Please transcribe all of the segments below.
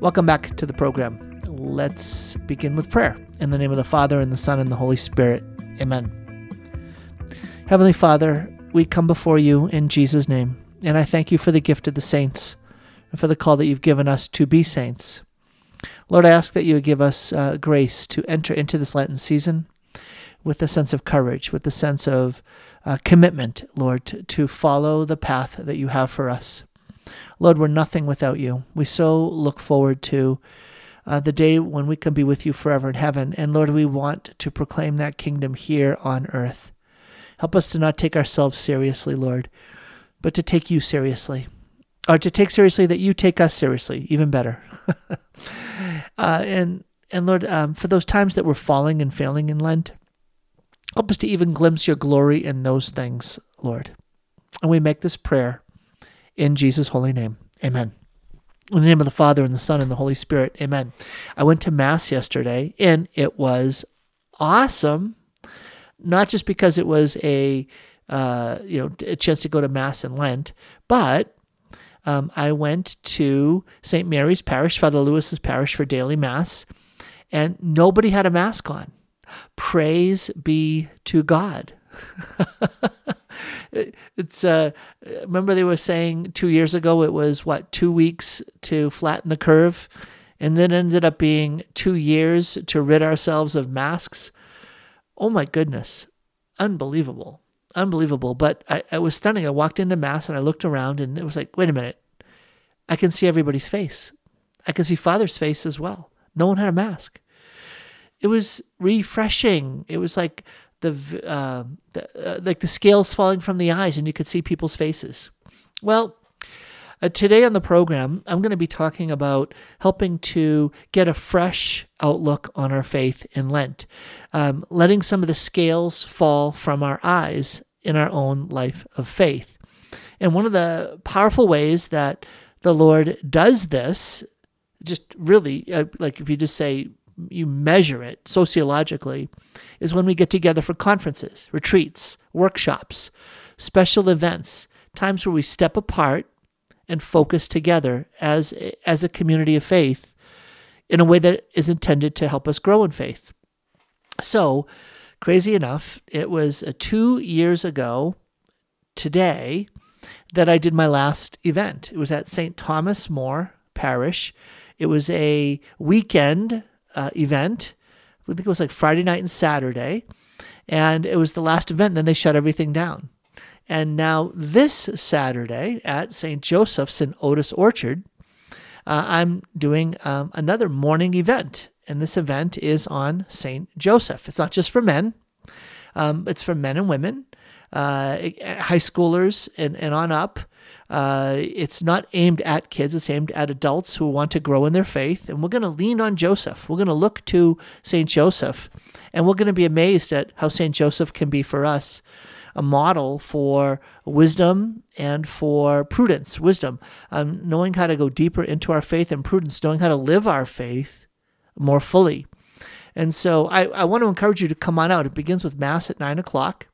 Welcome back to the program. Let's begin with prayer. In the name of the Father, and the Son, and the Holy Spirit. Amen. Heavenly Father, we come before you in Jesus' name, and I thank you for the gift of the saints and for the call that you've given us to be saints. Lord, I ask that you give us uh, grace to enter into this Lenten season with a sense of courage, with a sense of uh, commitment, Lord, to, to follow the path that you have for us. Lord, we're nothing without you. We so look forward to uh, the day when we can be with you forever in heaven. And Lord, we want to proclaim that kingdom here on earth. Help us to not take ourselves seriously, Lord, but to take you seriously. Or to take seriously that you take us seriously, even better. uh, and and Lord, um, for those times that we're falling and failing in Lent, help us to even glimpse your glory in those things, Lord. And we make this prayer in Jesus' holy name. Amen. In the name of the Father, and the Son, and the Holy Spirit. Amen. I went to Mass yesterday, and it was awesome. Not just because it was a uh, you know a chance to go to Mass in Lent, but um, I went to St. Mary's Parish, Father Lewis's parish, for daily Mass, and nobody had a mask on. Praise be to God. it's uh remember they were saying 2 years ago it was what 2 weeks to flatten the curve? And then ended up being 2 years to rid ourselves of masks? Oh my goodness. Unbelievable. Unbelievable. But I, I was stunning. I walked into mass and i looked around and it was like wait a minute. I can see everybody's face. I can see father's face as well. No one had a mask. It was refreshing. It was like the, uh, the uh, like the scales falling from the eyes, and you could see people's faces. Well, uh, today on the program, I'm going to be talking about helping to get a fresh outlook on our faith in Lent, um, letting some of the scales fall from our eyes in our own life of faith. And one of the powerful ways that the Lord does this, just really, uh, like if you just say you measure it sociologically is when we get together for conferences, retreats, workshops, special events, times where we step apart and focus together as as a community of faith in a way that is intended to help us grow in faith. So, crazy enough, it was uh, 2 years ago today that I did my last event. It was at St. Thomas More Parish. It was a weekend uh, event. I think it was like Friday night and Saturday. And it was the last event. Then they shut everything down. And now this Saturday at St. Joseph's in Otis Orchard, uh, I'm doing um, another morning event. And this event is on St. Joseph. It's not just for men, um, it's for men and women, uh, high schoolers and, and on up. Uh, it's not aimed at kids, it's aimed at adults who want to grow in their faith. And we're going to lean on Joseph. We're going to look to St. Joseph. And we're going to be amazed at how St. Joseph can be for us a model for wisdom and for prudence, wisdom, um, knowing how to go deeper into our faith, and prudence, knowing how to live our faith more fully. And so I, I want to encourage you to come on out. It begins with Mass at 9 o'clock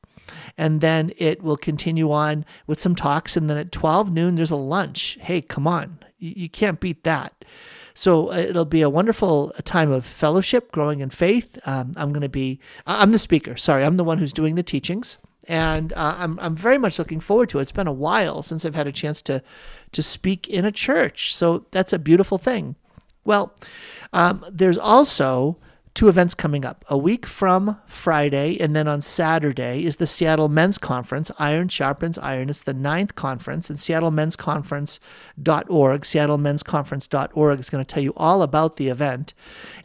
and then it will continue on with some talks. And then at 12 noon, there's a lunch. Hey, come on. You, can't beat that. So uh, it'll be a wonderful time of fellowship, growing in faith. Um, I'm going to be, I'm the speaker. Sorry, I'm the one who's doing the teachings. And uh, I'm, I'm very much looking forward to it. It's been a while since I've had a chance to, to speak in a church. So that's a beautiful thing. Well, um, there's also two events coming up. A week from Friday, and then on Saturday is the Seattle Men's Conference. Iron sharpens iron. It's the ninth conference, and SeattleMen'sConference.org, SeattleMen'sConference.org is going to tell you all about the event.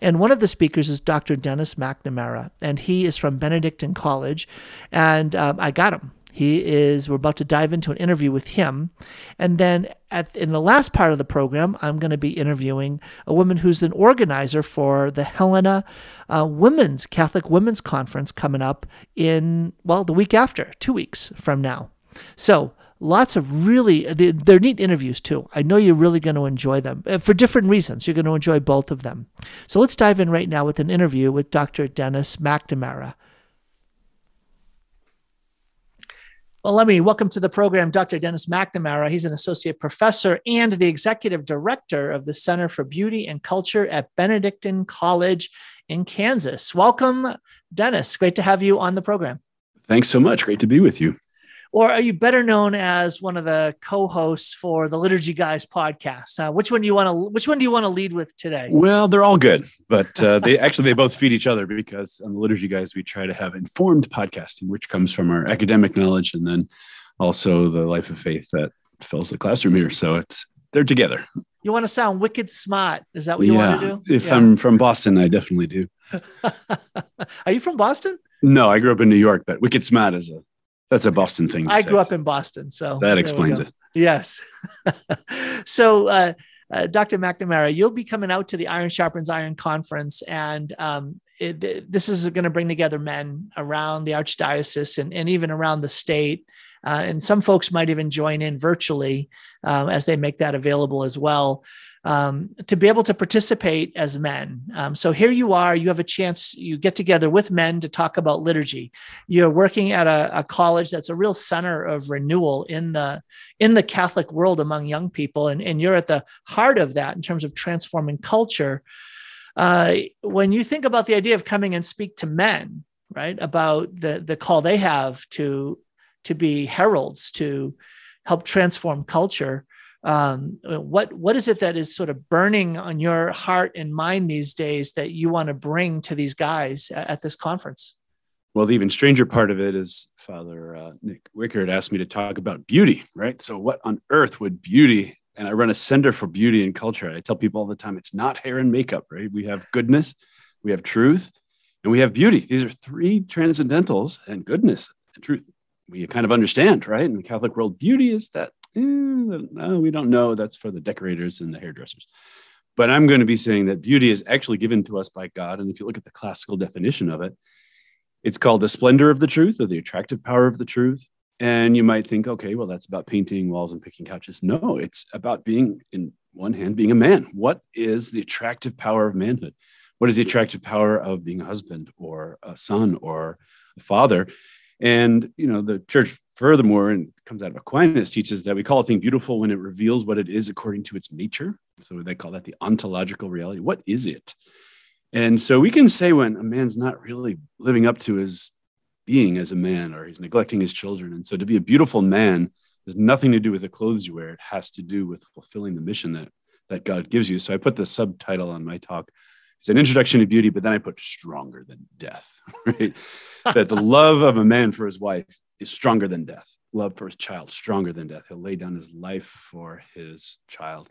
And one of the speakers is Dr. Dennis McNamara, and he is from Benedictine College, and um, I got him. He is, we're about to dive into an interview with him. And then at, in the last part of the program, I'm going to be interviewing a woman who's an organizer for the Helena uh, Women's Catholic Women's Conference coming up in, well, the week after, two weeks from now. So, lots of really, they're neat interviews too. I know you're really going to enjoy them uh, for different reasons. You're going to enjoy both of them. So, let's dive in right now with an interview with Dr. Dennis McNamara. Well, let me welcome to the program Dr. Dennis McNamara. He's an associate professor and the executive director of the Center for Beauty and Culture at Benedictine College in Kansas. Welcome, Dennis. Great to have you on the program. Thanks so much. Great to be with you or are you better known as one of the co-hosts for the Liturgy Guys podcast? Uh, which one do you want to Which one do you want to lead with today? Well, they're all good, but uh, they actually they both feed each other because on the Liturgy Guys we try to have informed podcasting, which comes from our academic knowledge and then also the life of faith that fills the classroom here. So it's they're together. You want to sound wicked smart? Is that what you yeah, want to do? If yeah. I'm from Boston, I definitely do. Are you from Boston? No, I grew up in New York, but wicked smart is a that's a Boston thing. I say. grew up in Boston, so that explains it. Yes. so, uh, uh, Dr. McNamara, you'll be coming out to the Iron Sharpens Iron conference, and um, it, this is going to bring together men around the archdiocese and, and even around the state. Uh, and some folks might even join in virtually um, as they make that available as well um, to be able to participate as men. Um, so here you are, you have a chance, you get together with men to talk about liturgy. You're working at a, a, college that's a real center of renewal in the in the Catholic world among young people, and, and you're at the heart of that in terms of transforming culture. Uh, when you think about the idea of coming and speak to men, right, about the the call they have to to be heralds to help transform culture um, what what is it that is sort of burning on your heart and mind these days that you want to bring to these guys at, at this conference? Well the even stranger part of it is father uh, nick wickard asked me to talk about beauty right? So what on earth would beauty and i run a center for beauty and culture. I tell people all the time it's not hair and makeup right? We have goodness we have truth and we have beauty. These are three transcendentals and goodness and truth we kind of understand right? In the catholic world beauty is that eh, no, we don't know. That's for the decorators and the hairdressers. But I'm going to be saying that beauty is actually given to us by God. And if you look at the classical definition of it, it's called the splendor of the truth or the attractive power of the truth. And you might think, okay, well, that's about painting walls and picking couches. No, it's about being, in one hand, being a man. What is the attractive power of manhood? What is the attractive power of being a husband or a son or a father? And, you know, the church furthermore, and comes out of Aquinas, teaches that we call a thing beautiful when it reveals what it is according to its nature. So they call that the ontological reality. What is it? And so we can say when a man's not really living up to his being as a man or he's neglecting his children. And so to be a beautiful man has nothing to do with the clothes you wear. It has to do with fulfilling the mission that, that God gives you. So I put the subtitle on my talk. It's an introduction to beauty, but then I put stronger than death, right? that the love of a man for his wife is stronger than death. Love for his child, stronger than death. He'll lay down his life for his child.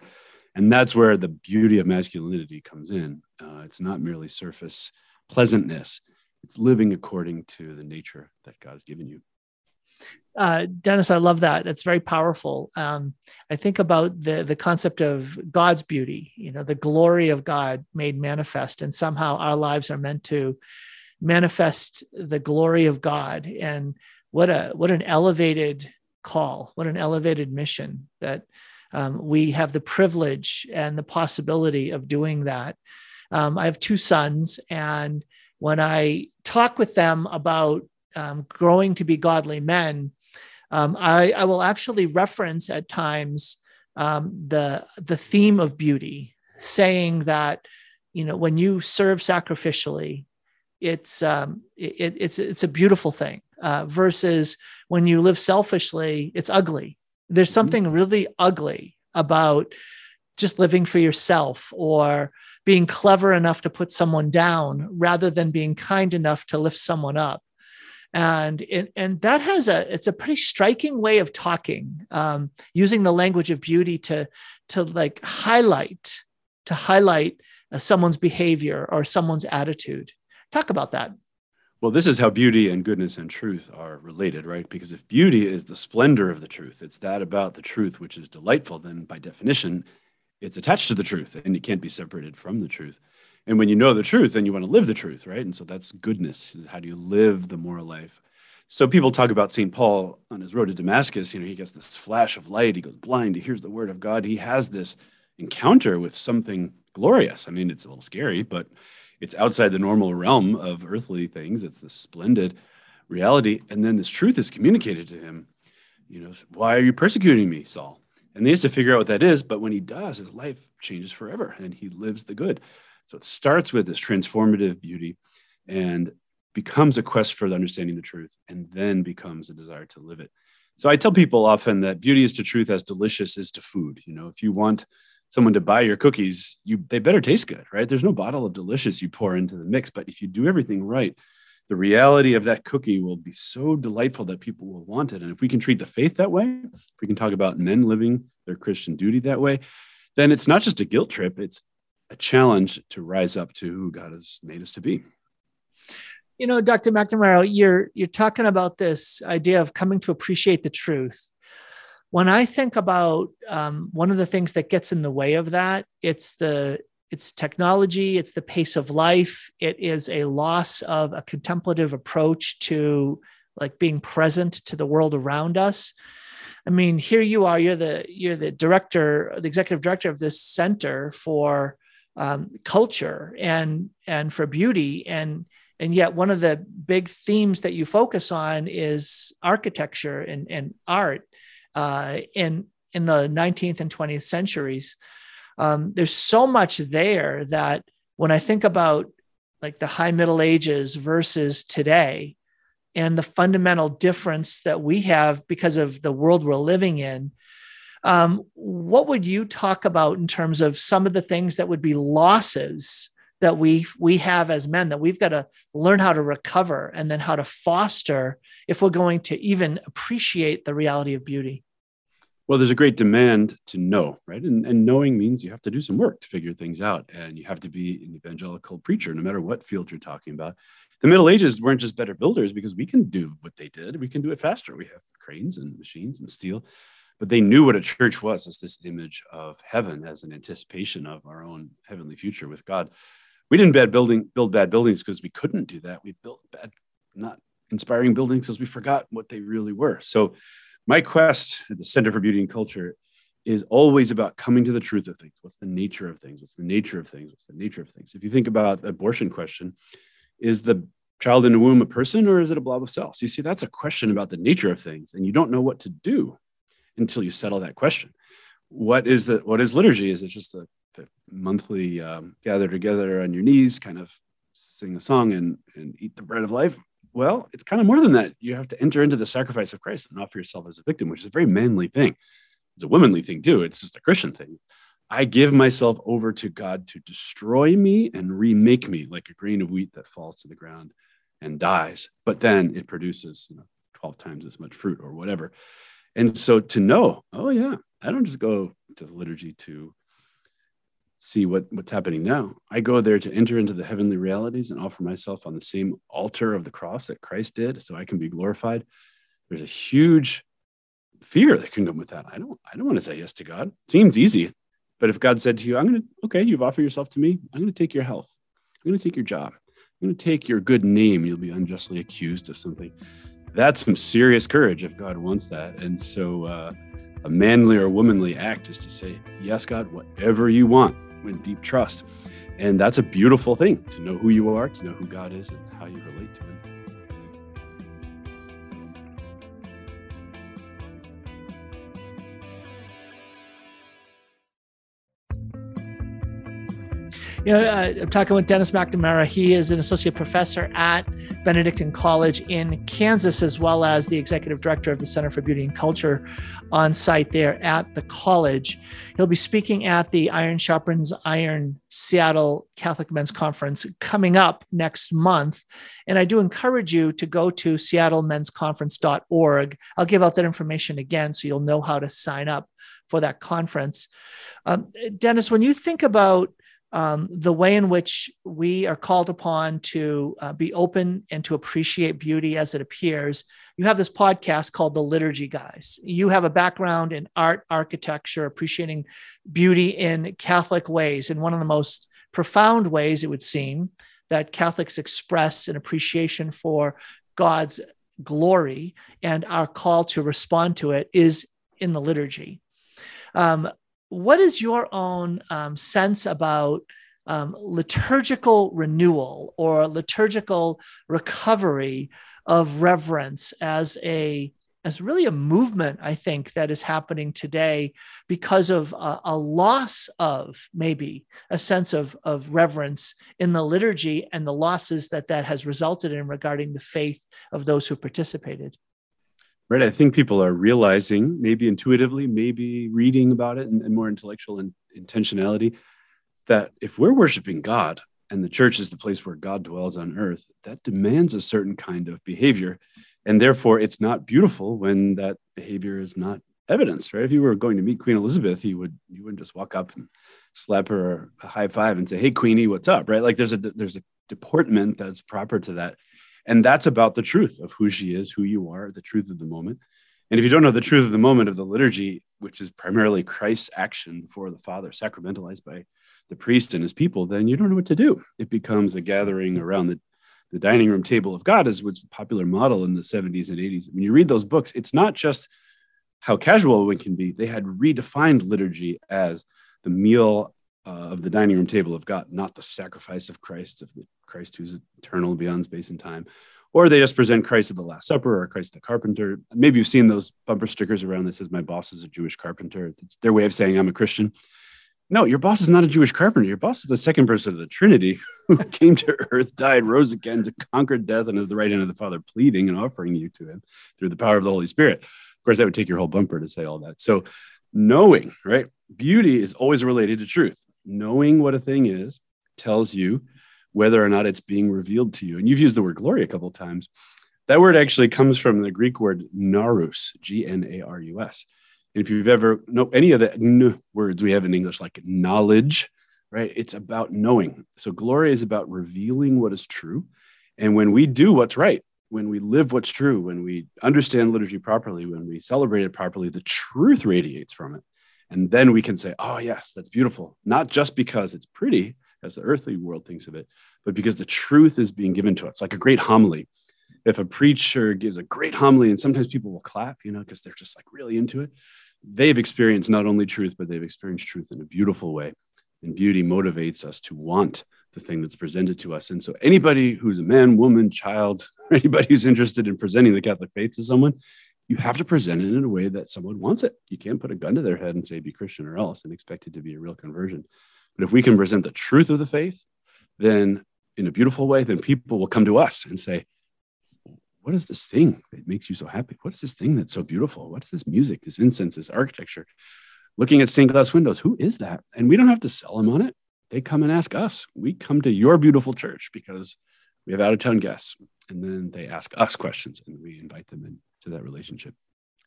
And that's where the beauty of masculinity comes in. Uh, it's not merely surface pleasantness, it's living according to the nature that God has given you. Uh, Dennis, I love that. It's very powerful. Um, I think about the the concept of God's beauty, you know, the glory of God made manifest, and somehow our lives are meant to manifest the glory of God. And what a what an elevated call what an elevated mission that um, we have the privilege and the possibility of doing that. Um, i have two sons and when i talk with them about um, growing to be godly men um, I, I, will actually reference at times um, the the theme of beauty saying that you know when you serve sacrificially it's um, it, it's it's a beautiful thing uh, versus when you live selfishly, it's ugly. There's mm-hmm. something really ugly about just living for yourself or being clever enough to put someone down rather than being kind enough to lift someone up and it, and that has a it's a pretty striking way of talking um, using the language of beauty to to like highlight to highlight uh, someone's behavior or someone's attitude talk about that well, this is how beauty and goodness and truth are related, right? Because if beauty is the splendor of the truth, it's that about the truth which is delightful, then by definition, it's attached to the truth and it can't be separated from the truth. And when you know the truth, then you want to live the truth, right? And so that's goodness. How do you live the moral life? So people talk about St. Paul on his road to Damascus. You know, he gets this flash of light. He goes blind. He hears the word of God. He has this encounter with something glorious. I mean, it's a little scary, but it's outside the normal realm of earthly things. It's the splendid reality. And then this truth is communicated to him. you know, why are you persecuting me, Saul? And he has to figure out what that is. But when he does, his life changes forever and he lives the good. So it starts with this transformative beauty and becomes a quest for understanding the truth and then becomes a desire to live it. So I tell people often that beauty is to truth as delicious is to food. You know, if you want someone to buy your cookies, you they better taste good, right? There's no bottle of delicious you pour into the mix, but if you do everything right, the reality of that cookie will be so delightful that people will want it. And if we can treat the faith that way, if we can talk about men living their Christian duty that way, then it's not just a guilt trip, it's a challenge to rise up to who God has made us to be. You know, Dr. McNamara, you're you're talking about this idea of coming to appreciate the truth. When I think about um, one of the things that gets in the way of that, it's the it's technology, it's the pace of life, it is a loss of a contemplative approach to like being present to the world around us. I mean, here you are, you're the you're the director, the executive director of this center for um, culture and and for beauty. And and yet one of the big themes that you focus on is architecture and, and art uh, in in the 19th and 20th centuries um, there's so much there that when I think about like the high Middle Ages versus today, and the fundamental difference that we have because of the world we're living in, um, what would you talk about in terms of some of the things that would be losses that we we have as men that we've got to learn how to recover and then how to foster if we're going to even appreciate the reality of beauty? Well, there's a great demand to know, right? And, and knowing means you have to do some work to figure things out, and you have to be an evangelical preacher, no matter what field you're talking about. The Middle Ages weren't just better builders because we can do what they did. We can do it faster. We have cranes and machines and steel, but they knew what a church was as this image of heaven, as an anticipation of our own heavenly future with God. We didn't bad building build bad buildings because we couldn't do that. We built bad, not inspiring buildings because we forgot what they really were. So my quest at the Center for Beauty and Culture is always about coming to the truth of things. What's the nature of things? What's the nature of things? What's the nature of things? If you think about the abortion question, is the child in the womb a person or is it a blob of cells? You see, that's a question about the nature of things, and you don't know what to do until you settle that question. What is the what is liturgy? Is it just a, the monthly um, gather together on your knees, kind of sing a song and, and eat the bread of life? Well, it's kind of more than that. You have to enter into the sacrifice of Christ and offer yourself as a victim, which is a very manly thing. It's a womanly thing too. It's just a Christian thing. I give myself over to God to destroy me and remake me like a grain of wheat that falls to the ground and dies, but then it produces you know, 12 times as much fruit or whatever. And so to know, oh, yeah, I don't just go to the liturgy to see what, what's happening now. I go there to enter into the heavenly realities and offer myself on the same altar of the cross that Christ did so I can be glorified. There's a huge fear that can come with that. I don't I don't want to say yes to God. It seems easy. But if God said to you, I'm to okay, you've offered yourself to me. I'm to take your health. I'm to take your job. I'm to take your good name. You'll be unjustly accused of something. That's some serious courage if God wants that. And so uh, a manly or womanly act is to say, Yes, God, whatever you want with deep trust. And that's a beautiful thing to know who you are, to know who God is, and how you relate to Him. You know, uh, I'm talking with Dennis McNamara. He is an associate professor at Benedictine College in Kansas, as well as the executive director of the Center for Beauty and Culture on site there at the college. He'll be speaking at the Iron Sharpens Iron Seattle Catholic Men's Conference coming up next month. And I do encourage you to go to seattlemensconference.org. I'll give out that information again so you'll know how to sign up for that conference. Um, Dennis, when you think about um, the way in which we are called upon to uh, be open and to appreciate beauty as it appears. You have this podcast called The Liturgy Guys. You have a background in art, architecture, appreciating beauty in Catholic ways. In one of the most profound ways, it would seem, that Catholics express an appreciation for God's glory and our call to respond to it is in the liturgy. Um, what is your own um, sense about um, liturgical renewal or liturgical recovery of reverence as a as really a movement, I think, that is happening today because of a, a, loss of maybe a sense of, of reverence in the liturgy and the losses that that has resulted in regarding the faith of those who participated. Right. I think people are realizing, maybe intuitively, maybe reading about it and, and more intellectual and intentionality, that if we're worshiping God and the church is the place where God dwells on earth, that demands a certain kind of behavior. And therefore it's not beautiful when that behavior is not evidenced right? If you were going to meet queen elizabeth you would you wouldn't just walk up and slap her a high five and say hey queenie what's up? Right? Like there's a there's a deportment that's proper to that and that's about the truth of who she is who you are the truth of the moment and if you don't know the truth of the moment of the liturgy which is primarily christ's action for the father sacramentalized by the priest and his people then you don't know what to do it becomes a gathering around the the dining room table of God is which the popular model in the 70s and 80s. When you read those books, it's not just how casual one can be. They had redefined liturgy as the meal uh, of the dining room table of God, not the sacrifice of Christ, of the Christ who's eternal beyond space and time. Or they just present Christ at the Last Supper or Christ the carpenter. Maybe you've seen those bumper stickers around that says, My boss is a Jewish carpenter. It's their way of saying I'm a Christian. No, your boss is not a Jewish carpenter. Your boss is the second person of the Trinity who came to earth, died, rose again to conquer death, and is the right hand of the Father, pleading and offering you to him through the power of the Holy Spirit. Of course, that would take your whole bumper to say all that. So, knowing, right? Beauty is always related to truth. Knowing what a thing is tells you whether or not it's being revealed to you. And you've used the word glory a couple of times. That word actually comes from the Greek word gnarus, G N A R U S. And if you've ever know any of the n words we have in English, like knowledge, right? It's about knowing. So glory is about revealing what is true. And when we do what's right, when we live what's true, when we understand liturgy properly, when we celebrate it properly, the truth radiates from it. And then we can say, oh, yes, that's beautiful. Not just because it's pretty, as the earthly world thinks of it, but because the truth is being given to us, like a great homily. If a preacher gives a great homily and sometimes people will clap you know because they're just like really into it they've experienced not only truth but they've experienced truth in a beautiful way. And beauty motivates us to want the thing that's presented to us. And so anybody who's a man woman child anybody who's interested in presenting the catholic faith to someone you have to present it in a way that someone wants it you can't put a gun to their head and say be christian or else and expect it to be a real conversion but if we can present the truth of the faith then in a beautiful way then people will come to us and say what is this thing that makes you so happy? What is this thing that's so beautiful? What is this music, this incense, this architecture? Looking at stained glass windows, who is that? And we don't have to sell them on it. They come and ask us. We come to your beautiful church because we have out of town guests. And then they ask us questions and we invite them that relationship.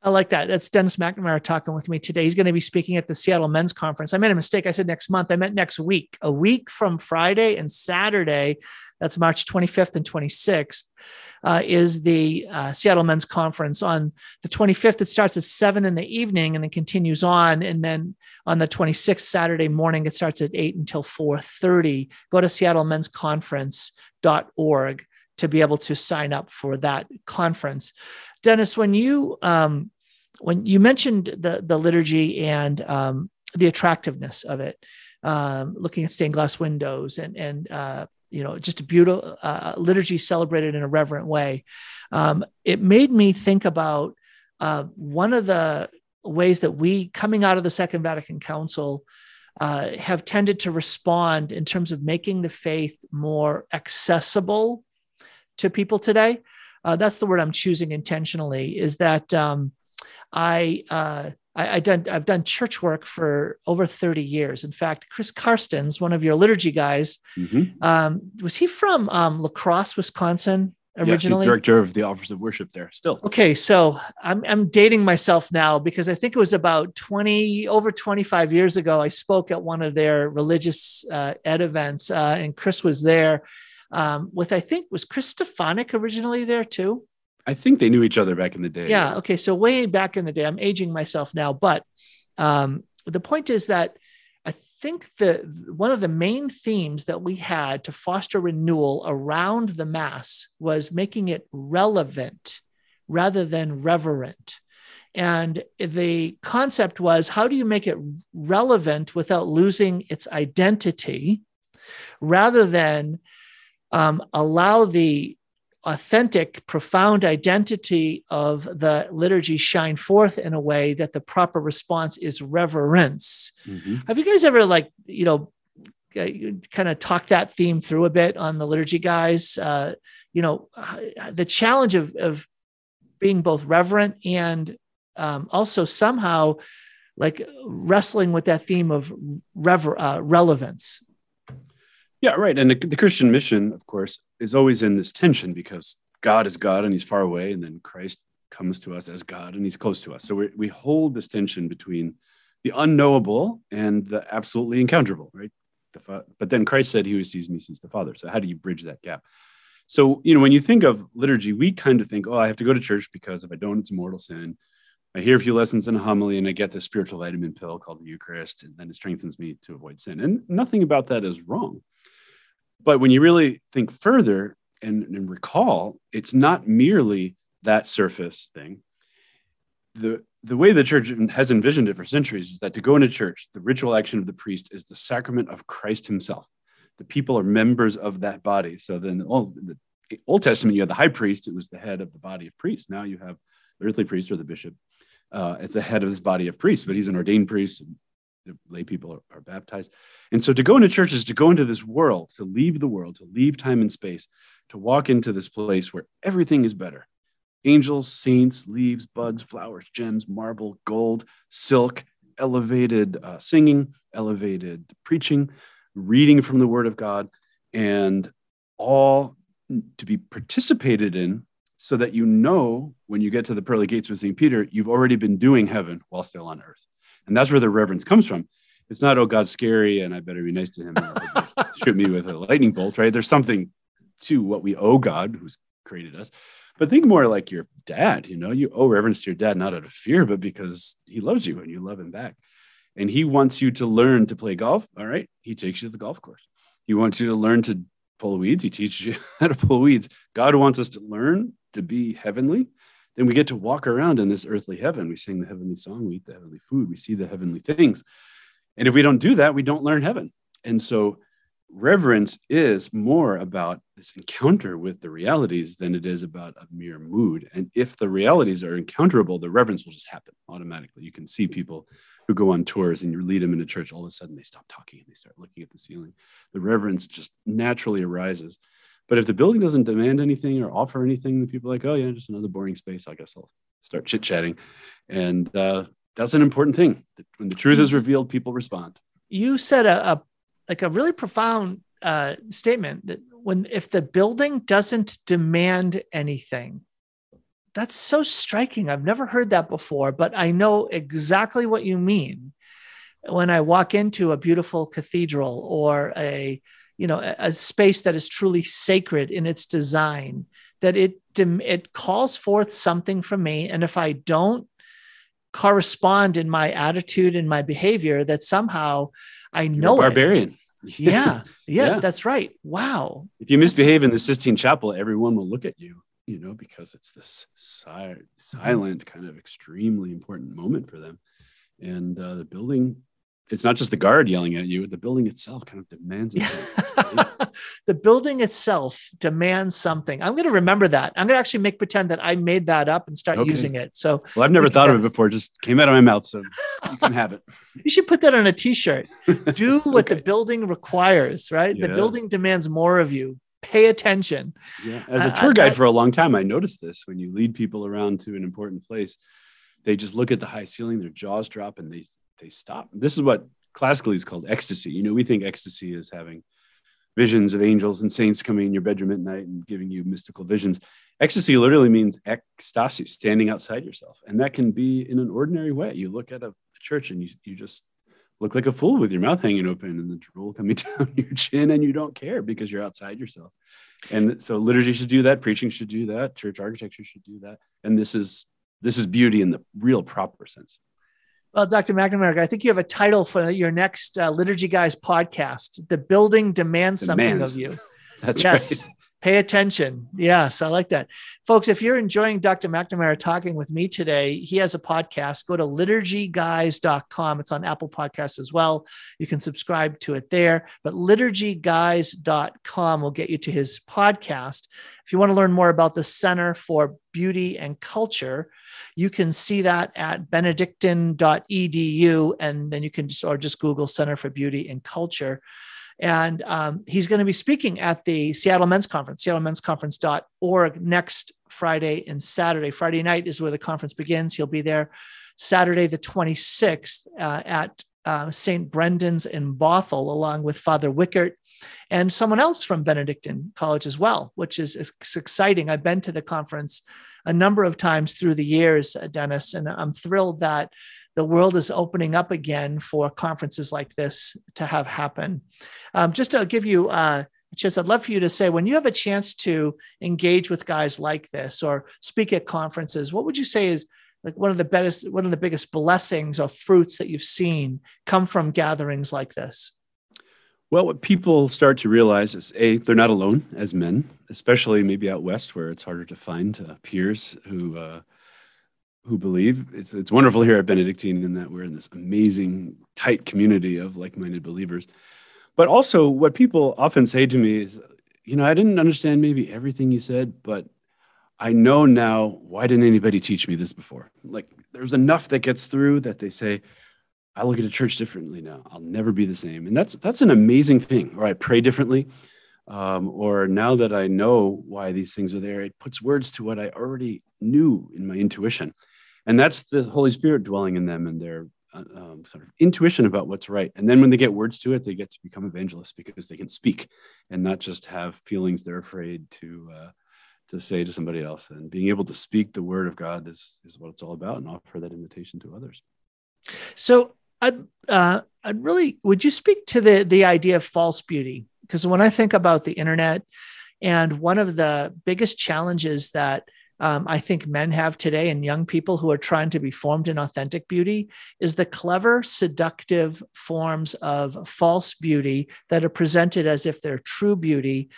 I like that. That's Dennis McNamara talking with me today. He's going to be speaking at the Seattle Men's Conference. I made a mistake. I said next month. I meant next week. A week from Friday and Saturday, that's March 25th and 26th, uh, is the uh, Seattle Men's Conference. On the 25th, it starts at 7 in the evening and it continues on. And then on the 26th, Saturday morning, it starts at 8 until 4.30. Go to seattlemensconference.org to be able to sign up for that conference. Dennis, when you um, when you mentioned the the liturgy and um, the attractiveness of it, um, looking at stained glass windows and and uh, you know just a beautiful uh, liturgy celebrated in a reverent way, um, it made me think about uh, one of the ways that we coming out of the Second Vatican Council. Uh, have tended to respond in terms of making the faith more accessible to people today. Uh, that's the word I'm choosing intentionally. Is that um, I, uh, I, I done I've done church work for over 30 years. In fact, Chris Carstens, one of your liturgy guys, mm-hmm. um, was he from um, La Crosse, Wisconsin? Originally, yes, director of the Office of Worship there. Still, okay. So I'm I'm dating myself now because I think it was about 20 over 25 years ago. I spoke at one of their religious uh, ed events, uh, and Chris was there um, with I think was Chris Stefanick originally there too. I think they knew each other back in the day. Yeah. Okay. So way back in the day, I'm aging myself now, but um, the point is that I think the one of the main themes that we had to foster renewal around the mass was making it relevant rather than reverent. And the concept was how do you make it relevant without losing its identity rather than um, allow the authentic, profound identity of the liturgy shine forth in a way that the proper response is reverence. Mm-hmm. Have you guys ever like, you know, uh, kind of talk that theme through a bit on the liturgy guys? Uh, you know, uh, the challenge of, of being both reverent and um, also somehow like wrestling with that theme of rever- uh, relevance. Yeah, right. And the, the Christian mission, of course, is always in this tension because God is God and he's far away, and then Christ comes to us as God and he's close to us. So we, we hold this tension between the unknowable and the absolutely encounterable, right? The, but then Christ said, He who sees me sees the Father. So how do you bridge that gap? So, you know, when you think of liturgy, we kind of think, oh, I have to go to church because if I don't, it's a mortal sin. I hear a few lessons in a homily and I get this spiritual vitamin pill called the Eucharist, and then it strengthens me to avoid sin. And nothing about that is wrong. But when you really think further and, and recall, it's not merely that surface thing. The, the way the church has envisioned it for centuries is that to go into church, the ritual action of the priest is the sacrament of Christ himself. The people are members of that body. So then, well, the Old Testament, you had the high priest, it was the head of the body of priests. Now you have the earthly priest or the bishop. Uh, it's the head of this body of priests, but he's an ordained priest. The lay people are, are baptized. And so to go into church is to go into this world, to leave the world, to leave time and space, to walk into this place where everything is better angels, saints, leaves, buds, flowers, gems, marble, gold, silk, elevated uh, singing, elevated preaching, reading from the Word of God, and all to be participated in so that you know when you get to the pearly gates with St. Peter, you've already been doing heaven while still on earth. And that's where the reverence comes from. It's not, oh, God's scary and I better be nice to him. shoot me with a lightning bolt, right? There's something to what we owe God who's created us. But think more like your dad, you know, you owe reverence to your dad, not out of fear, but because he loves you and you love him back. And he wants you to learn to play golf. All right. He takes you to the golf course. He wants you to learn to pull weeds. He teaches you how to pull weeds. God wants us to learn to be heavenly. Then we get to walk around in this earthly heaven. We sing the heavenly song, we eat the heavenly food, we see the heavenly things. And if we don't do that, we don't learn heaven. And so reverence is more about this encounter with the realities than it is about a mere mood. And if the realities are encounterable, the reverence will just happen automatically. You can see people who go on tours and you lead them into church, all of a sudden they stop talking and they start looking at the ceiling. The reverence just naturally arises. But if the building doesn't demand anything or offer anything, the people are like, oh yeah, just another boring space. I guess I'll start chit chatting. And uh, that's an important thing. When the truth is mm-hmm. revealed, people respond. You said a, a like a really profound uh, statement that when if the building doesn't demand anything, that's so striking. I've never heard that before, but I know exactly what you mean when I walk into a beautiful cathedral or a you know a, a space that is truly sacred in its design that it it calls forth something from me and if I don't correspond in my attitude and my behavior that somehow I know You're barbarian. yeah, yeah, yeah, that's right. Wow. If you misbehave in the Sistine Chapel, everyone will look at you, you know, because it's this si- silent, kind of extremely important moment for them. And uh, the building it's not just the guard yelling at you the building itself kind of demands the building itself demands something. I'm going to remember that. I'm going to actually make pretend that i made that up and start okay. using it. So well i've never thought of it before. It just came out of my mouth so you can have it. You should put that on a t-shirt. Do what okay. the building requires right? Yeah. the building demands more of you. Pay attention. Yeah as a tour guide for a long time i noticed this when you lead people around to an important place they just look at the high ceiling their jaws drop and they they stop. This is what classically is called ecstasy. You know, we think ecstasy is having visions of angels and saints coming in your bedroom at night and giving you mystical visions. Ecstasy literally means ecstasy, standing outside yourself. And that can be in an ordinary way. You look at a church and you, you just look like a fool with your mouth hanging open and the drool coming down your chin and you don't care because you're outside yourself. And so liturgy should do that, preaching should do that, church architecture should do that. And this is this is beauty in the real proper sense. Well, Dr. McNamara, I think you have a title for your next uh, Liturgy Guys podcast. The building demands, demands. something of you. That's yes. right. Pay attention. Yes, I like that. Folks, if you're enjoying Dr. McNamara talking with me today, he has a podcast. Go to liturgyguys.com. It's on Apple Podcasts as well. You can subscribe to it there. But liturgyguys.com will get you to his podcast. If you want to learn more about the Center for Beauty and Culture, you can see that at benedictine.edu. And then you can just, or just Google Center for Beauty and Culture. And um, he's going to be speaking at the Seattle Men's Conference, seattlemensconference.org next Friday and Saturday. Friday night is where the conference begins. He'll be there Saturday, the 26th, uh, at uh, St. Brendan's in Bothell, along with Father Wickert and someone else from Benedictine College as well, which is, exciting. I've been to the conference a number of times through the years, uh, Dennis, and I'm thrilled that the world is opening up again for conferences like this to have happen. Um, just to give you uh, chance, I'd love for you to say when you have a chance to engage with guys like this or speak at conferences, what would you say is like one of the best, one of the biggest blessings or fruits that you've seen come from gatherings like this? Well, what people start to realize is a they're not alone as men, especially maybe out west where it's harder to find uh, peers who uh, who believe. It's, it's wonderful here at Benedictine in that we're in this amazing, tight community of like minded believers. But also, what people often say to me is, you know, I didn't understand maybe everything you said, but I know now why didn't anybody teach me this before? Like, there's enough that gets through that they say, I look at a church differently now. I'll never be the same. And that's that's an amazing thing. Or I pray differently. Um, or now that I know why these things are there, it puts words to what I already knew in my intuition and that's the holy spirit dwelling in them and their uh, um, sort of intuition about what's right. And then when they get words to it they get to become evangelists because they can speak and not just have feelings they're afraid to uh, to say to somebody else. And being able to speak the word of god is, is what it's all about and offer that invitation to others. So i'd uh, i'd really would you speak to the the idea of false beauty? Because when i think about the internet and one of the biggest challenges that um, I think men have today and young people who are trying to be formed in authentic beauty is the clever, seductive forms of false beauty that are presented as if they're true beauty.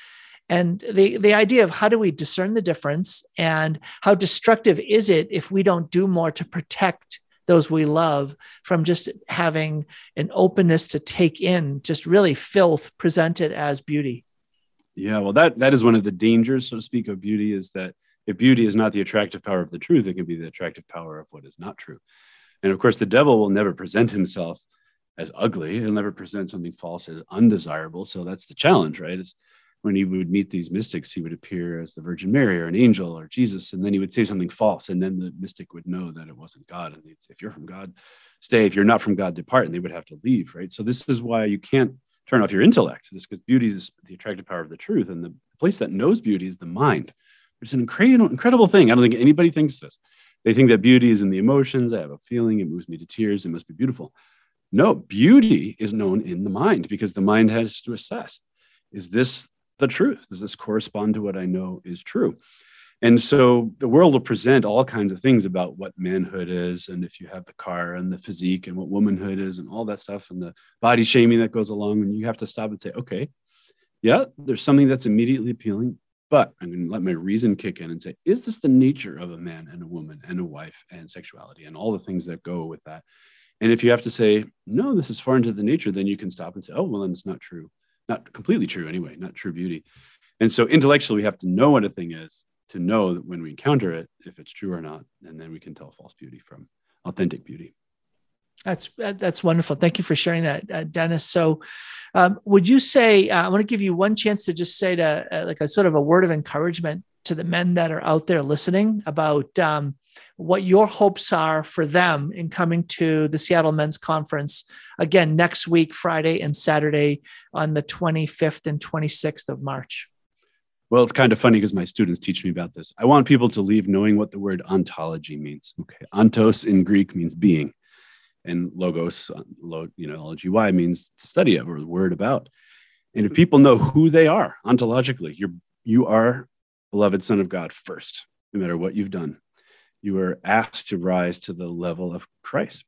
And the, the idea of how do we discern the difference and how destructive is it if we don't do more to protect those we love from just having an openness to take in just really filth presented as beauty. Yeah, well, that that is one of the dangers, so to speak, of beauty is that if beauty is not the attractive power of the truth, it can be the attractive power of what is not true. And of course, the devil will never present himself as ugly. He'll never present something false as undesirable. So that's the challenge, right? Is when he would meet these mystics, he would appear as the Virgin Mary or an angel or Jesus, and then he would say something false, and then the mystic would know that it wasn't God. And he'd say, "If you're from God, stay. If you're not from God, depart." And they would have to leave, right? So this is why you can't turn off your intellect, because beauty is the attractive power of the truth, and the place that knows beauty is the mind. It's an incredible, incredible thing. I don't think anybody thinks this. They think that beauty is in the emotions. I have a feeling, it moves me to tears, it must be beautiful. No, beauty is known in the mind because the mind has to assess is this the truth? Does this correspond to what I know is true? And so the world will present all kinds of things about what manhood is, and if you have the car and the physique, and what womanhood is, and all that stuff, and the body shaming that goes along. And you have to stop and say, okay, yeah, there's something that's immediately appealing. But I'm going to let my reason kick in and say, is this the nature of a man and a woman and a wife and sexuality and all the things that go with that? And if you have to say, no, this is foreign to the nature, then you can stop and say, oh, well, then it's not true. Not completely true anyway, not true beauty. And so intellectually, we have to know what a thing is to know that when we encounter it, if it's true or not. And then we can tell false beauty from authentic beauty. That's that's wonderful. Thank you for sharing that, uh, Dennis. So, um, would you say uh, I want to give you one chance to just say to uh, like a sort of a word of encouragement to the men that are out there listening about um, what your hopes are for them in coming to the Seattle Men's Conference again next week, Friday and Saturday on the 25th and 26th of March. Well, it's kind of funny because my students teach me about this. I want people to leave knowing what the word ontology means. Okay, ontos in Greek means being and logos, you know, L-G-Y means study of or word about. And if hmm. people know who they are ontologically, you're you are beloved son of God first, no matter what you've done. You are asked to rise to the level of Christ.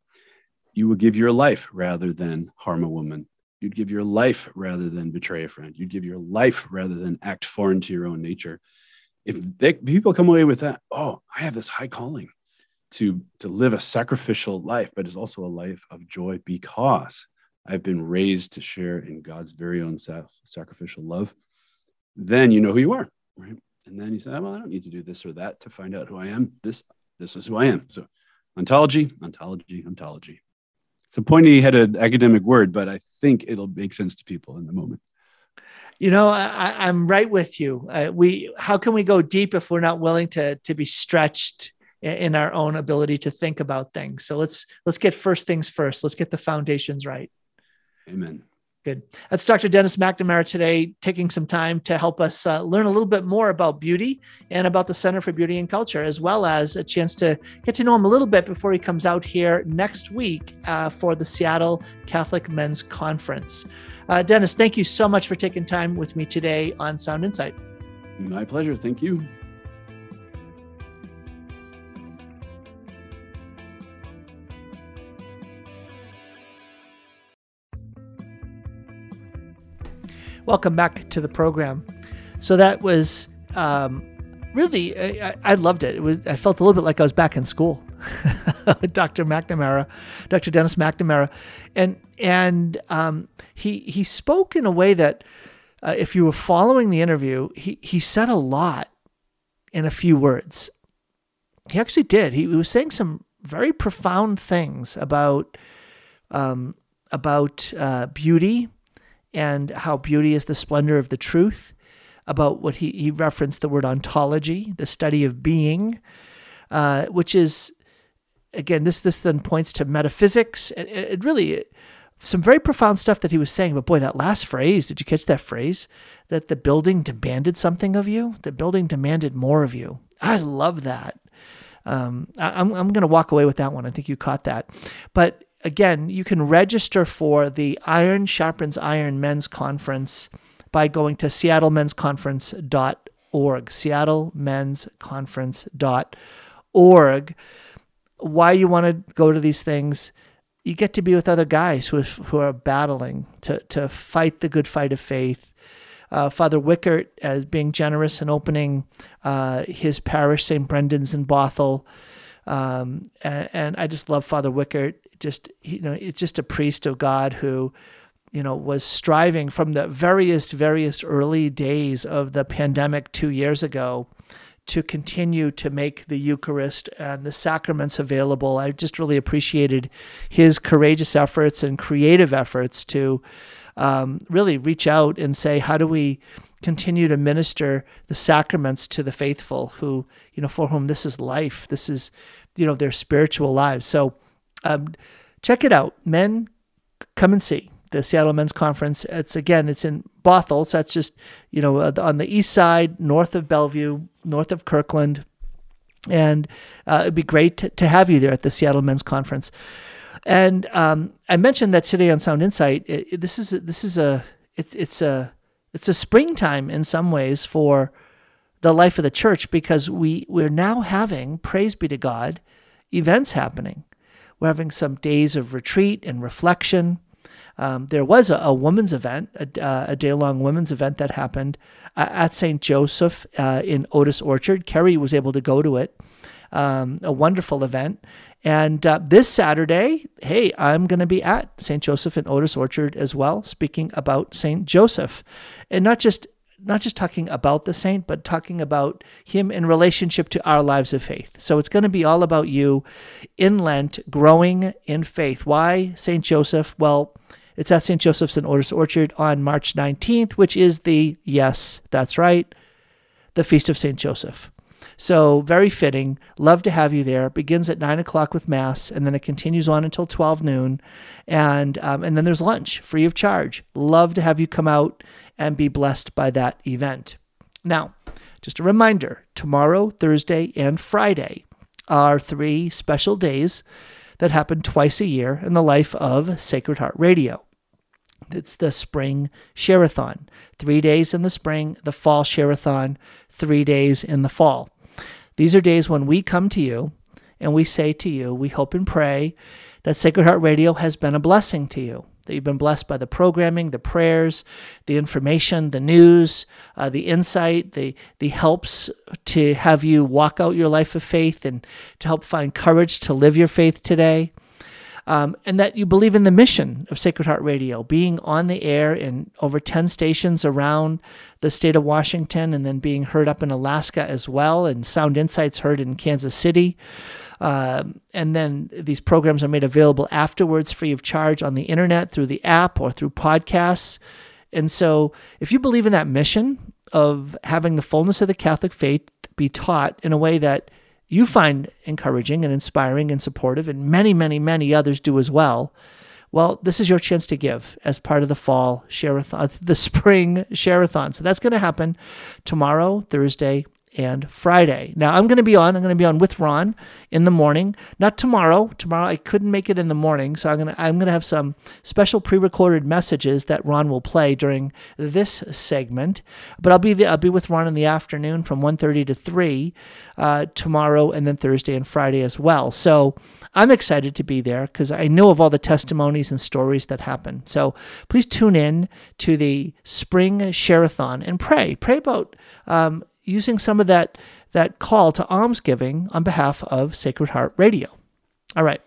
You will give your life rather than harm a woman You'd give your life rather than betray a friend. You'd give your life rather than act foreign to your own nature. If they, people come away with that, oh, I have this high calling to, to live a sacrificial life, but it's also a life of joy because I've been raised to share in God's very own self sacrificial love, then you know who you are, right? And then you say, well, I don't need to do this or that to find out who I am. This, this is who I am. So ontology, ontology, ontology. It's a pointy headed academic word, but I think it'll make sense to people in the moment. You know, I, am right with you. Uh, we, how can we go deep if we're not willing to to be stretched in our own ability to think about things? So let's let's get first things first. Let's get the foundations right. Amen. Good. That's Dr. Dennis McNamara today, taking some time to help us uh, learn a little bit more about beauty and about the Center for Beauty and Culture, as well as a chance to get to know him a little bit before he comes out here next week uh, for the Seattle Catholic Men's Conference. Uh, Dennis, thank you so much for taking time with me today on Sound Insight. My pleasure. Thank you. Welcome back to the program. So that was um, really, I, I, loved it. It was, I felt a little bit like I was back in school. Dr. McNamara, Dr. Dennis McNamara, and and um, he he spoke in a way that, uh, if you were following the interview, he he said a lot in a few words. He actually did. He, he was saying some very profound things about um, about uh, beauty and how beauty is the splendor of the truth, about what he, he referenced the word ontology, the study of being, uh, which is, again, this, this then points to metaphysics. It, it really, some very profound stuff that he was saying. But boy, that last phrase, did you catch that phrase? That the building demanded something of you? The building demanded more of you. I love that. Um, I, I'm, I'm going to walk away with that one. I think you caught that. But again, you can register for the Iron Sharpens Iron Men's Conference by going to seattlemensconference.org, seattlemensconference.org. Why you want to go to these things, you get to be with other guys who, who are battling to, to fight the good fight of faith. Uh, Father Wickert, as being generous and opening uh, his parish, St. Brendan's in Bothell. Um, and, and, I just love Father Wickert just you know it's just a priest of God who you know was striving from the various various early days of the pandemic 2 years ago to continue to make the Eucharist and the sacraments available. I just really appreciated his courageous efforts and creative efforts to um, really reach out and say, how do we continue to minister the sacraments to the faithful who, you know, for whom this is life, this is, you know, their spiritual lives. So um, check it out. Men, come and see the Seattle Men's Conference. It's again, it's in Bothell, so that's just you know uh, on the east side, north of Bellevue, north of Kirkland, and uh, it'd be great to, to, have you there at the Seattle Men's Conference. And um, I mentioned that today on Sound Insight. It, it, this is this is a it's it's a it's a springtime in some ways for the life of the church because we we're now having praise be to God events happening we're having some days of retreat and reflection. Um, there was a, a event, a, uh, a day long women's event that happened uh, at St. Joseph uh, in Otis Orchard. Kerry was able to go to it. Um, a wonderful event. And uh, this Saturday, hey, I'm going to be at St. Joseph in Otis Orchard as well, speaking about St. Joseph. And not just not just talking about the saint, but talking about him in relationship to our lives of faith. So it's going to be all about you in Lent, growing in faith. Why St. Joseph? Well, it's at St. Joseph's in Otis Orchard on March 19th, which is the, yes, that's right, the Feast of St. Joseph. So very fitting. Love to have you there. begins at nine o'clock with mass, and then it continues on until twelve noon, and um, and then there's lunch free of charge. Love to have you come out and be blessed by that event. Now, just a reminder: tomorrow, Thursday, and Friday are three special days that happen twice a year in the life of Sacred Heart Radio. It's the spring Shareathon. Three days in the spring, the fall Shareathon, three days in the fall. These are days when we come to you and we say to you, we hope and pray that Sacred Heart Radio has been a blessing to you. That you've been blessed by the programming, the prayers, the information, the news, uh, the insight, the, the helps to have you walk out your life of faith and to help find courage to live your faith today. Um, and that you believe in the mission of Sacred Heart Radio, being on the air in over 10 stations around the state of Washington and then being heard up in Alaska as well, and Sound Insights heard in Kansas City. Um, and then these programs are made available afterwards free of charge on the internet through the app or through podcasts. And so, if you believe in that mission of having the fullness of the Catholic faith be taught in a way that you find encouraging and inspiring and supportive, and many, many, many others do as well, well, this is your chance to give as part of the fall shareathon, the spring share-a-thon. So that's going to happen tomorrow, Thursday, and Friday. Now I'm going to be on. I'm going to be on with Ron in the morning. Not tomorrow. Tomorrow I couldn't make it in the morning, so I'm going to I'm going to have some special pre-recorded messages that Ron will play during this segment. But I'll be the, I'll be with Ron in the afternoon from 1:30 to 3 uh, tomorrow, and then Thursday and Friday as well. So I'm excited to be there because I know of all the testimonies and stories that happen. So please tune in to the spring shareathon and pray. Pray about. Um, using some of that that call to almsgiving on behalf of Sacred Heart Radio. All right.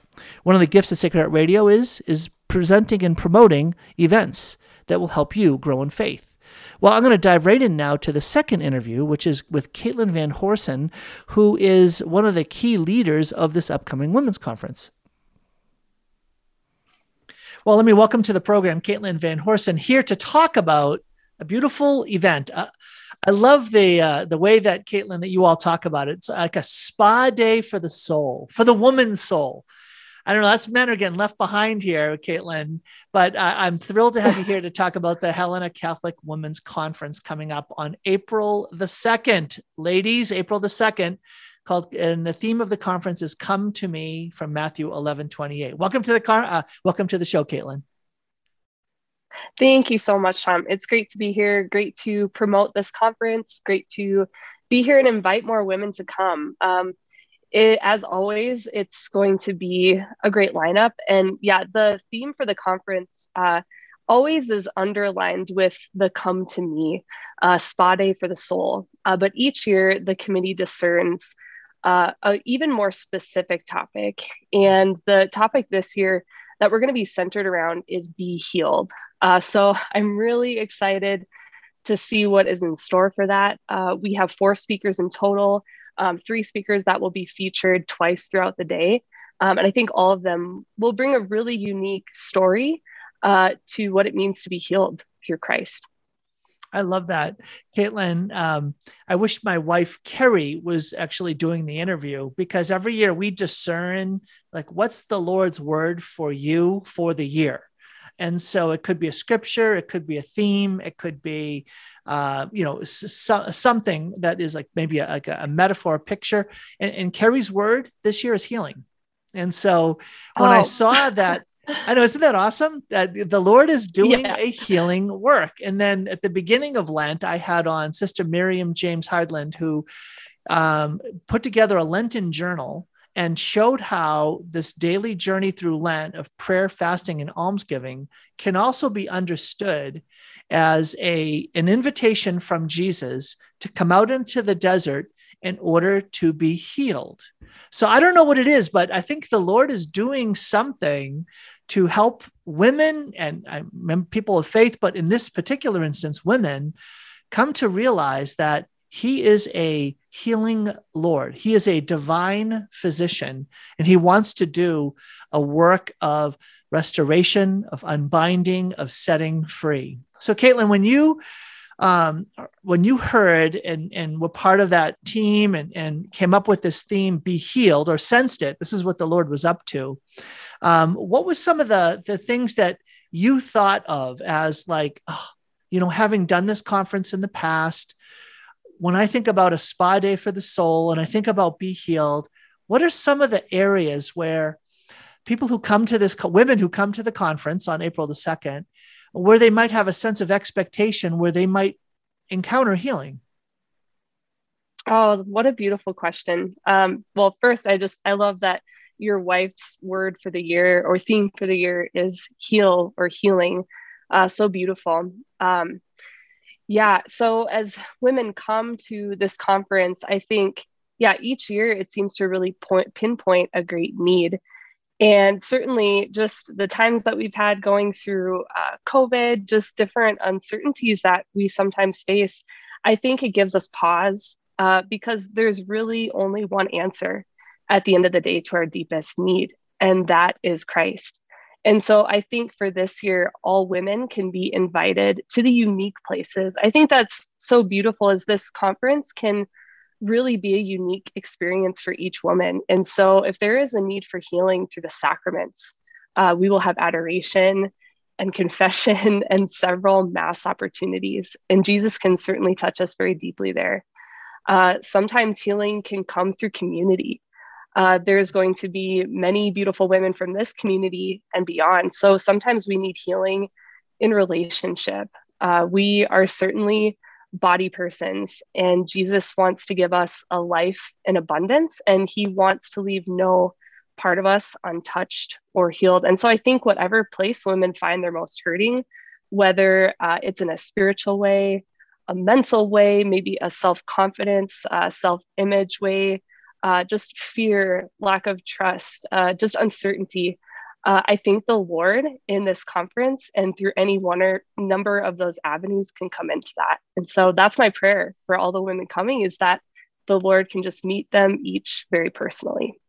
One of the gifts of Sacred Heart Radio is is presenting and promoting events that will help you grow in faith. Well, I'm going to dive right in now to the second interview, which is with Caitlin Van Horsen, who is one of the key leaders of this upcoming women's conference. Well, let me welcome to the program Caitlin Van Horsen here to talk about a beautiful event. I love the uh, the way that Caitlin that you all talk about it. It's like a spa day for the soul, for the woman's soul. I don't know. That's men are getting left behind here, Caitlin. But uh, I'm thrilled to have you here to talk about the Helena Catholic Women's Conference coming up on April the second, ladies. April the second, called, and the theme of the conference is "Come to Me" from Matthew 11, 28. Welcome to the car. Uh, welcome to the show, Caitlin. Thank you so much, Tom. It's great to be here. Great to promote this conference. Great to be here and invite more women to come. Um, it, as always, it's going to be a great lineup. And yeah, the theme for the conference uh, always is underlined with the come to me, uh, spa day for the soul. Uh, but each year, the committee discerns uh, an even more specific topic. And the topic this year that we're going to be centered around is be healed. Uh, so I'm really excited to see what is in store for that. Uh, we have four speakers in total, um, three speakers that will be featured twice throughout the day. Um, and I think all of them will bring a really unique story uh, to what it means to be healed through Christ. I love that. Caitlin, um, I wish my wife Carrie was actually doing the interview because every year we discern like what's the Lord's word for you for the year. And so it could be a scripture, it could be a theme, it could be, uh, you know, so, something that is like maybe a, like a, a metaphor, a picture. And, and, Carrie's word this year is healing. And so when oh. I saw that, I know, isn't that awesome? That the Lord is doing yeah. a healing work. And then at the beginning of Lent, I had on Sister Miriam James Heidland, who um, put together a Lenten journal and showed how this daily journey through Lent of prayer, fasting, and almsgiving can also be understood as a, an invitation from Jesus to come out into the desert in order to be healed. So I don't know what it is, but I think the Lord is doing something to help women and people of faith, but in this particular instance, women come to realize that He is a healing Lord. He is a divine physician, and He wants to do a work of restoration, of unbinding, of setting free. So, Caitlin, when you um, when you heard and, and were part of that team and, and came up with this theme, be healed, or sensed it, this is what the Lord was up to. Um, what was some of the the things that you thought of as like, oh, you know, having done this conference in the past? When I think about a spa day for the soul, and I think about be healed, what are some of the areas where people who come to this women who come to the conference on April the second, where they might have a sense of expectation, where they might encounter healing? Oh, what a beautiful question. Um, well, first, I just I love that your wife's word for the year or theme for the year is heal or healing. Uh, so beautiful. Um, yeah. So as women come to this conference, I think, yeah, each year it seems to really point, pinpoint a great need. And certainly, just the times that we've had going through uh, COVID, just different uncertainties that we sometimes face, I think it gives us pause uh, because there's really only one answer at the end of the day to our deepest need, and that is Christ. And so I think for this year, all women can be invited to the unique places. I think that's so beautiful as this conference can really be a unique experience for each woman. And so if there is a need for healing through the sacraments, uh, we will have adoration and confession and several mass opportunities. And Jesus can certainly touch us very deeply there. Uh, sometimes healing can come through community. Uh, there's going to be many beautiful women from this community and beyond. So sometimes we need healing in relationship. Uh, we are certainly body persons, and Jesus wants to give us a life in abundance, and he wants to leave no part of us untouched or healed. And so I think whatever place women find their most hurting, whether uh, it's in a spiritual way, a mental way, maybe a self confidence, uh, self image way, uh, just fear, lack of trust, uh, just uncertainty. Uh, I think the Lord in this conference and through any one or number of those avenues can come into that. And so that's my prayer for all the women coming is that the Lord can just meet them each very personally.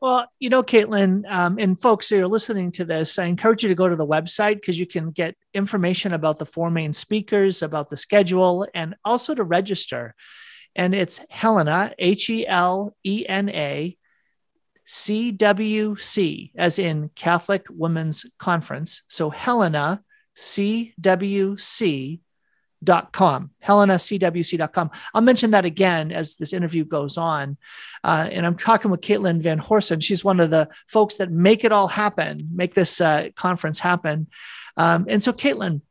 Well, you know, Caitlin, um, and folks who are listening to this, I encourage you to go to the website because you can get information about the four main speakers, about the schedule, and also to register. And it's Helena, H E L E N A C W C, as in Catholic Women's Conference. So Helena, C W C dot com helenacwc.com i'll mention that again as this interview goes on. Uh, and i'm talking with caitlin van horsen. She's one of the folks that make it all happen make this uh, conference happen. Um, and so caitlin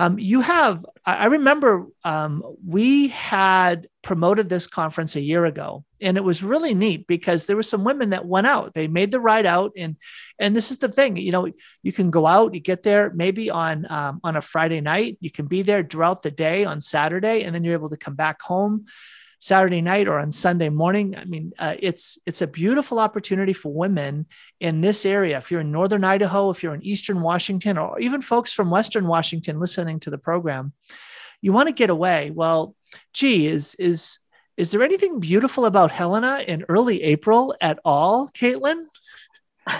um, you have, I remember um, we had promoted this conference a year ago, and it was really neat because there were some women that went out. They made the ride out, and and this is the thing, you know, you can go out, you get there maybe on um, on a Friday night, you can be there throughout the day on Saturday, and then you're able to come back home. Saturday night or on Sunday morning. I mean, uh, it's it's a beautiful opportunity for women in this area. If you're in northern Idaho, if you're in eastern Washington, or even folks from western Washington listening to the program, you want to get away. Well, gee, is is is there anything beautiful about Helena in early April at all, Caitlin?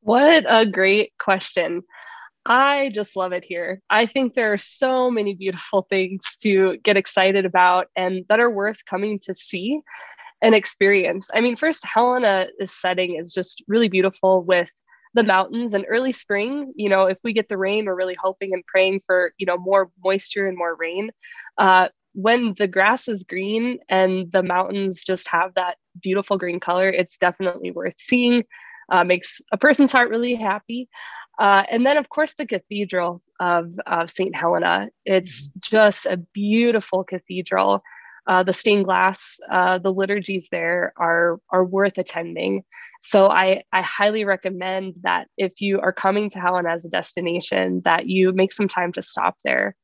What a great question. I just love it here. I think there are so many beautiful things to get excited about and that are worth coming to see and experience. I mean, first, Helena's setting is just really beautiful with the mountains and early spring. You know, if we get the rain, we're really hoping and praying for, you know, more moisture and more rain. Uh, when the grass is green and the mountains just have that beautiful green color, it's definitely worth seeing. Uh, makes a person's heart really happy. Uh, and then, of course, the Cathedral of, of St. Helena. It's mm-hmm. just a beautiful cathedral. Uh, the stained glass, uh, the liturgies there are, are worth attending. So I, I highly recommend that if you are coming to Helena as a destination, that you make some time to stop there.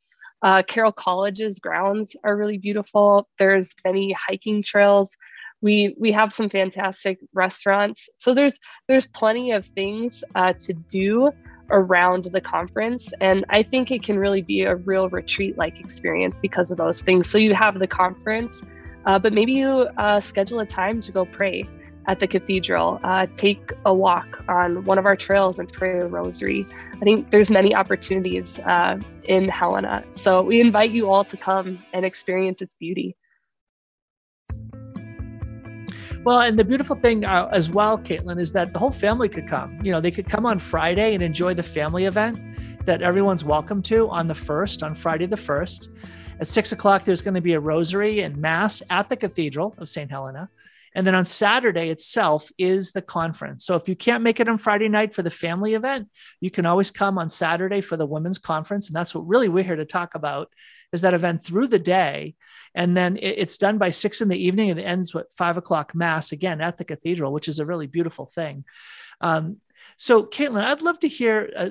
Uh, Carroll College's grounds are really beautiful. There's many hiking trails we we have some fantastic restaurants. So there's there's plenty of things uh, to do around the conference. And i think it can really be a real retreat like experience because of those things. So you have the conference uh, but maybe you uh, schedule a time to go pray at the cathedral. Uh, take a walk on one of our trails and pray a rosary. I think there's many opportunities uh, in helena. So we invite you all to come and experience its beauty well, and the beautiful thing uh, as well, Caitlin, is that the whole family could come. You know, they could come on Friday and enjoy the family event that everyone's welcome to on the first, on Friday the first. At six o'clock, there's going to be a rosary and mass at the Cathedral of St. Helena. And then on Saturday itself is the conference. So if you can't make it on Friday night for the family event, you can always come on Saturday for the women's conference. And that's what really we're here to talk about is that event through the day. And then it's done by six in the evening and it ends with five o'clock mass again at the cathedral, which is a really beautiful thing. Um, so, Caitlin, I'd love to hear. Uh,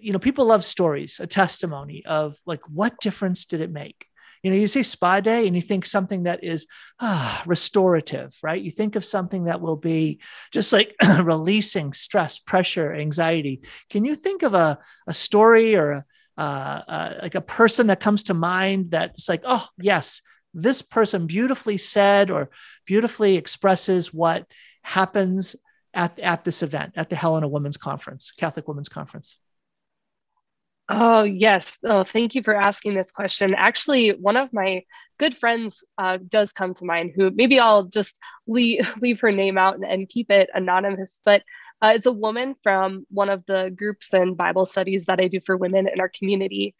you know, people love stories, a testimony of like what difference did it make? You know, you say spa day and you think something that is ah, restorative, right? You think of something that will be just like releasing stress, pressure, anxiety. Can you think of a, a story or a, uh, uh, like a person that comes to mind that's like, oh, yes, this person beautifully said or beautifully expresses what happens at, at this event, at the Helena Women's Conference, Catholic Women's Conference? Oh, yes. Oh, thank you for asking this question. Actually, one of my good friends uh, does come to mind who maybe I'll just leave, leave her name out and, and keep it anonymous. But uh, it's a woman from one of the groups and Bible studies that I do for women in our community.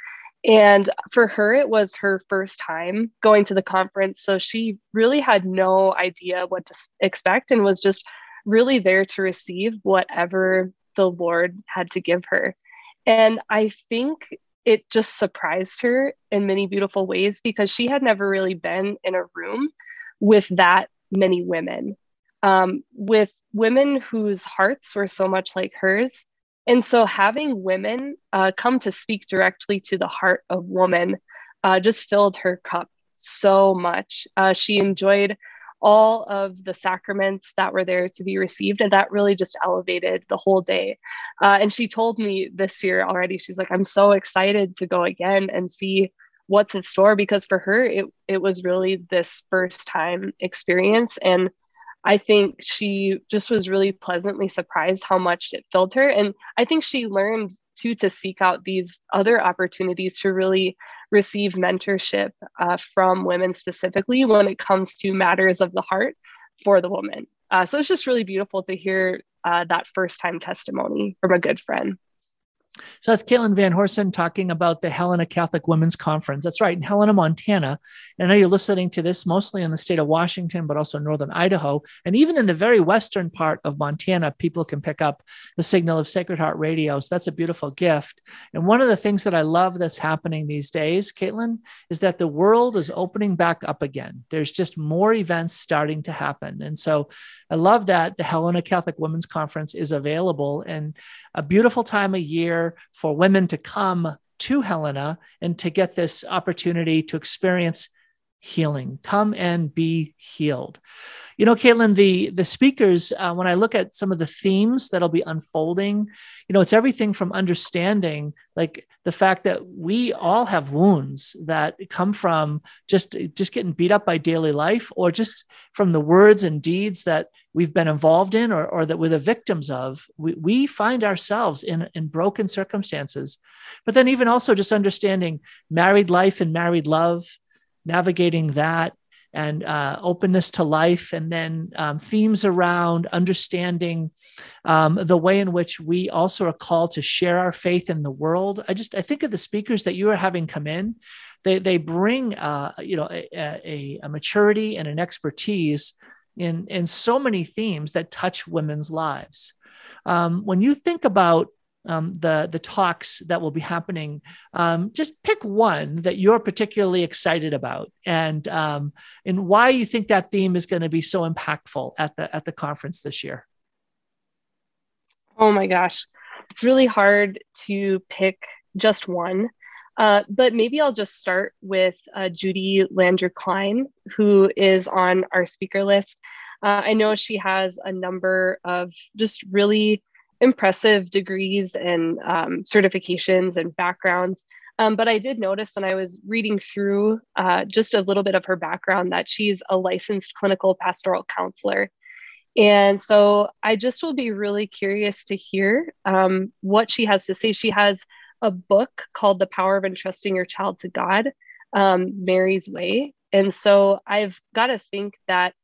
And for her, it was her first time going to the conference. So she really had no idea what to expect and was just really there to receive whatever the Lord had to give her. And I think it just surprised her in many beautiful ways because she had never really been in a room with that many women, um, with women whose hearts were so much like hers. And so having women uh, come to speak directly to the heart of woman uh, just filled her cup so much. Uh, she enjoyed all of the sacraments that were there to be received. And that really just elevated the whole day. Uh, and she told me this year already, she's like, I'm so excited to go again and see what's in store because for her, it, it was really this first time experience. And I think she just was really pleasantly surprised how much it filled her. And I think she learned too to seek out these other opportunities to really receive mentorship uh, from women specifically when it comes to matters of the heart for the woman. Uh, so it's just really beautiful to hear uh, that first time testimony from a good friend. So that's Caitlin Van Horsen talking about the Helena Catholic Women's Conference. That's right, in Helena, Montana. And I know you're listening to this mostly in the state of Washington, but also northern Idaho. And even in the very western part of Montana, people can pick up the signal of Sacred Heart Radio. So that's a beautiful gift. And one of the things that I love that's happening these days, Caitlin, is that the world is opening back up again. There's just more events starting to happen. And so I love that the Helena Catholic Women's Conference is available and a beautiful time of year for women to come to Helena and to get this opportunity to experience healing. Come and be healed. You know, Caitlin, the the speakers, uh, when I look at some of the themes that'll be unfolding, you know, it's everything from understanding like the fact that we all have wounds that come from just just getting beat up by daily life, or just from the words and deeds that we've been involved in, or, or that we're the victims of. We, we find ourselves in in broken circumstances, but then even also just understanding married life and married love navigating that and uh, openness to life, and then um, themes around understanding um, the way in which we also are called to share our faith in the world. I just I think of the speakers that you are having come in. They they bring uh, you know a, a, a maturity and an expertise in in so many themes that touch women's lives. Um, when you think about um, the the talks that will be happening. Um, just pick one that you're particularly excited about, and um, and why you think that theme is going to be so impactful at the at the conference this year. Oh my gosh, it's really hard to pick just one. Uh, but maybe I'll just start with uh, Judy Landrieu Klein, who is on our speaker list. Uh, I know she has a number of just really impressive degrees and um, certifications and backgrounds. Um, but I did notice when I was reading through uh, just a little bit of her background that she's a licensed clinical pastoral counselor. And so I just will be really curious to hear um, what she has to say. She has a book called The Power of Entrusting Your Child to God, um, Mary's Way. And so I've got to think that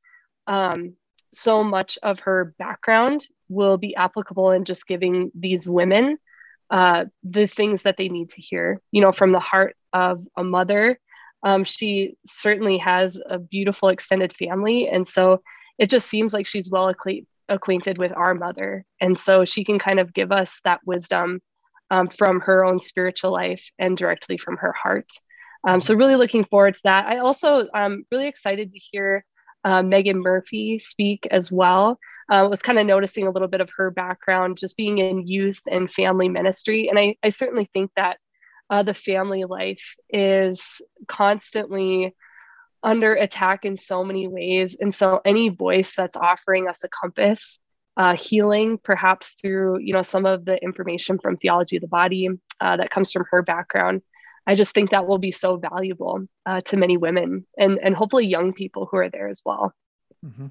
um, so much of her background will be applicable in just giving these women uh, the things that they need to hear, you know, from the heart of a mother. Um, she certainly has a beautiful extended family. And so it just seems like she's well acquainted with our mother. And so she can kind of give us that wisdom um, from her own spiritual life and directly from her heart. Um, so, really looking forward to that. I also am really excited to hear uh, Megan Murphy speak as well. I uh, was kind of noticing a little bit of her background, just being in youth and family ministry. And I, I certainly think that uh, the family life is constantly under attack in so many ways. And so, any voice that's offering us a compass, uh, healing, perhaps through you know some of the information from theology of the body uh, that comes from her background, I just think that will be so valuable uh, to many women and and hopefully young people who are there as well. Mm-hmm.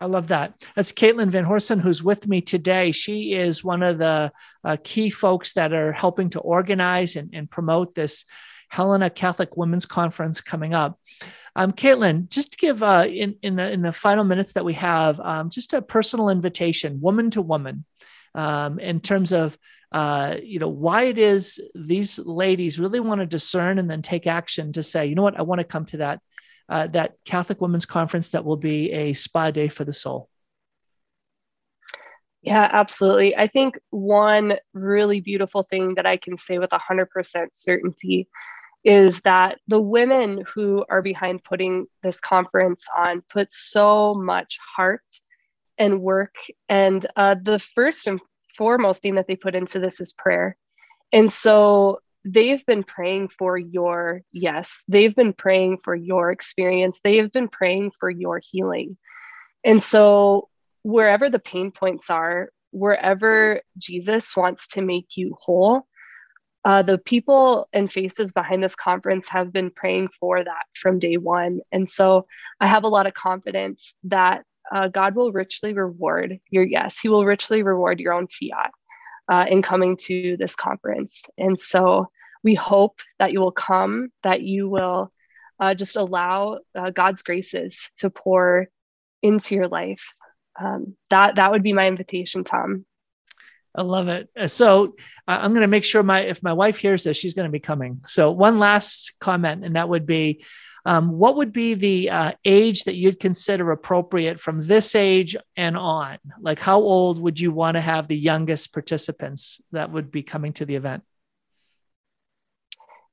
I love that. That's Caitlin Van Horsen, who's with me today. She is one of the uh, key folks that are helping to organize and, and promote this Helena Catholic Women's Conference coming up. Um, Caitlin, just to give uh, in in the in the final minutes that we have, um, just a personal invitation, woman to woman, um, in terms of uh, you know why it is these ladies really want to discern and then take action to say, you know what, I want to come to that uh, that Catholic Women's Conference that will be a spa day for the soul. Yeah, absolutely. I think one really beautiful thing that I can say with 100% certainty is that the women who are behind putting this conference on put so much heart and work. And uh, the first and foremost thing that they put into this is prayer. And so they've been praying for your yes, they've been praying for your experience, they have been praying for your healing. And so, wherever the pain points are, wherever Jesus wants to make you whole, uh, the people and faces behind this conference have been praying for that from day one. And so I have a lot of confidence that uh, God will richly reward your yes. He will richly reward your own fiat uh, in coming to this conference. And so we hope that you will come, that you will uh, just allow uh, God's graces to pour into your life. Um, that that would be my invitation, Tom. I love it. Uh, so I'm going to make sure my if my wife hears this, she's going to be coming. So one last comment, and that would be, um, what would be the uh, age that you'd consider appropriate from this age and on? Like, how old would you want to have the youngest participants that would be coming to the event?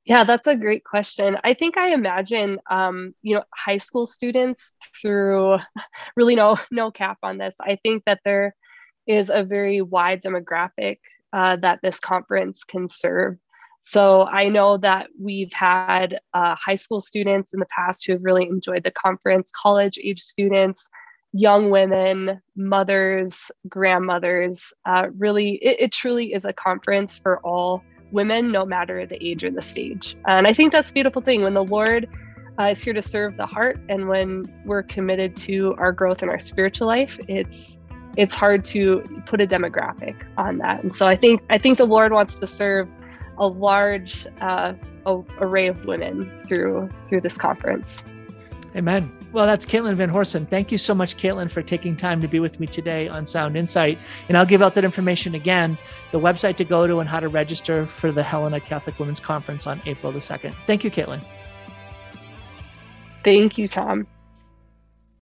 Yeah, that's a great question. I think I imagine, um, you know, high school students through really no no cap on this. I think that there is a very wide demographic uh, that this conference can serve. So I know that we've had uh, high school students in the past who have really enjoyed the conference, college age students, young women, mothers, grandmothers. Uh, really, it, it, truly is a conference for all women, no matter the age or the stage. And I think that's a beautiful thing when the Lord uh, is here to serve the heart and when we're committed to our growth in our spiritual life, it's it's hard to put a demographic on that. And so I think I think the Lord wants to serve a large uh, array of women through through this conference. Amen. Well, that's Caitlin Van Horsen. Thank you so much, Caitlin, for taking time to be with me today on Sound Insight. And I'll give out that information again the website to go to and how to register for the Helena Catholic Women's Conference on April the 2nd. Thank you, Caitlin. Thank you, Tom.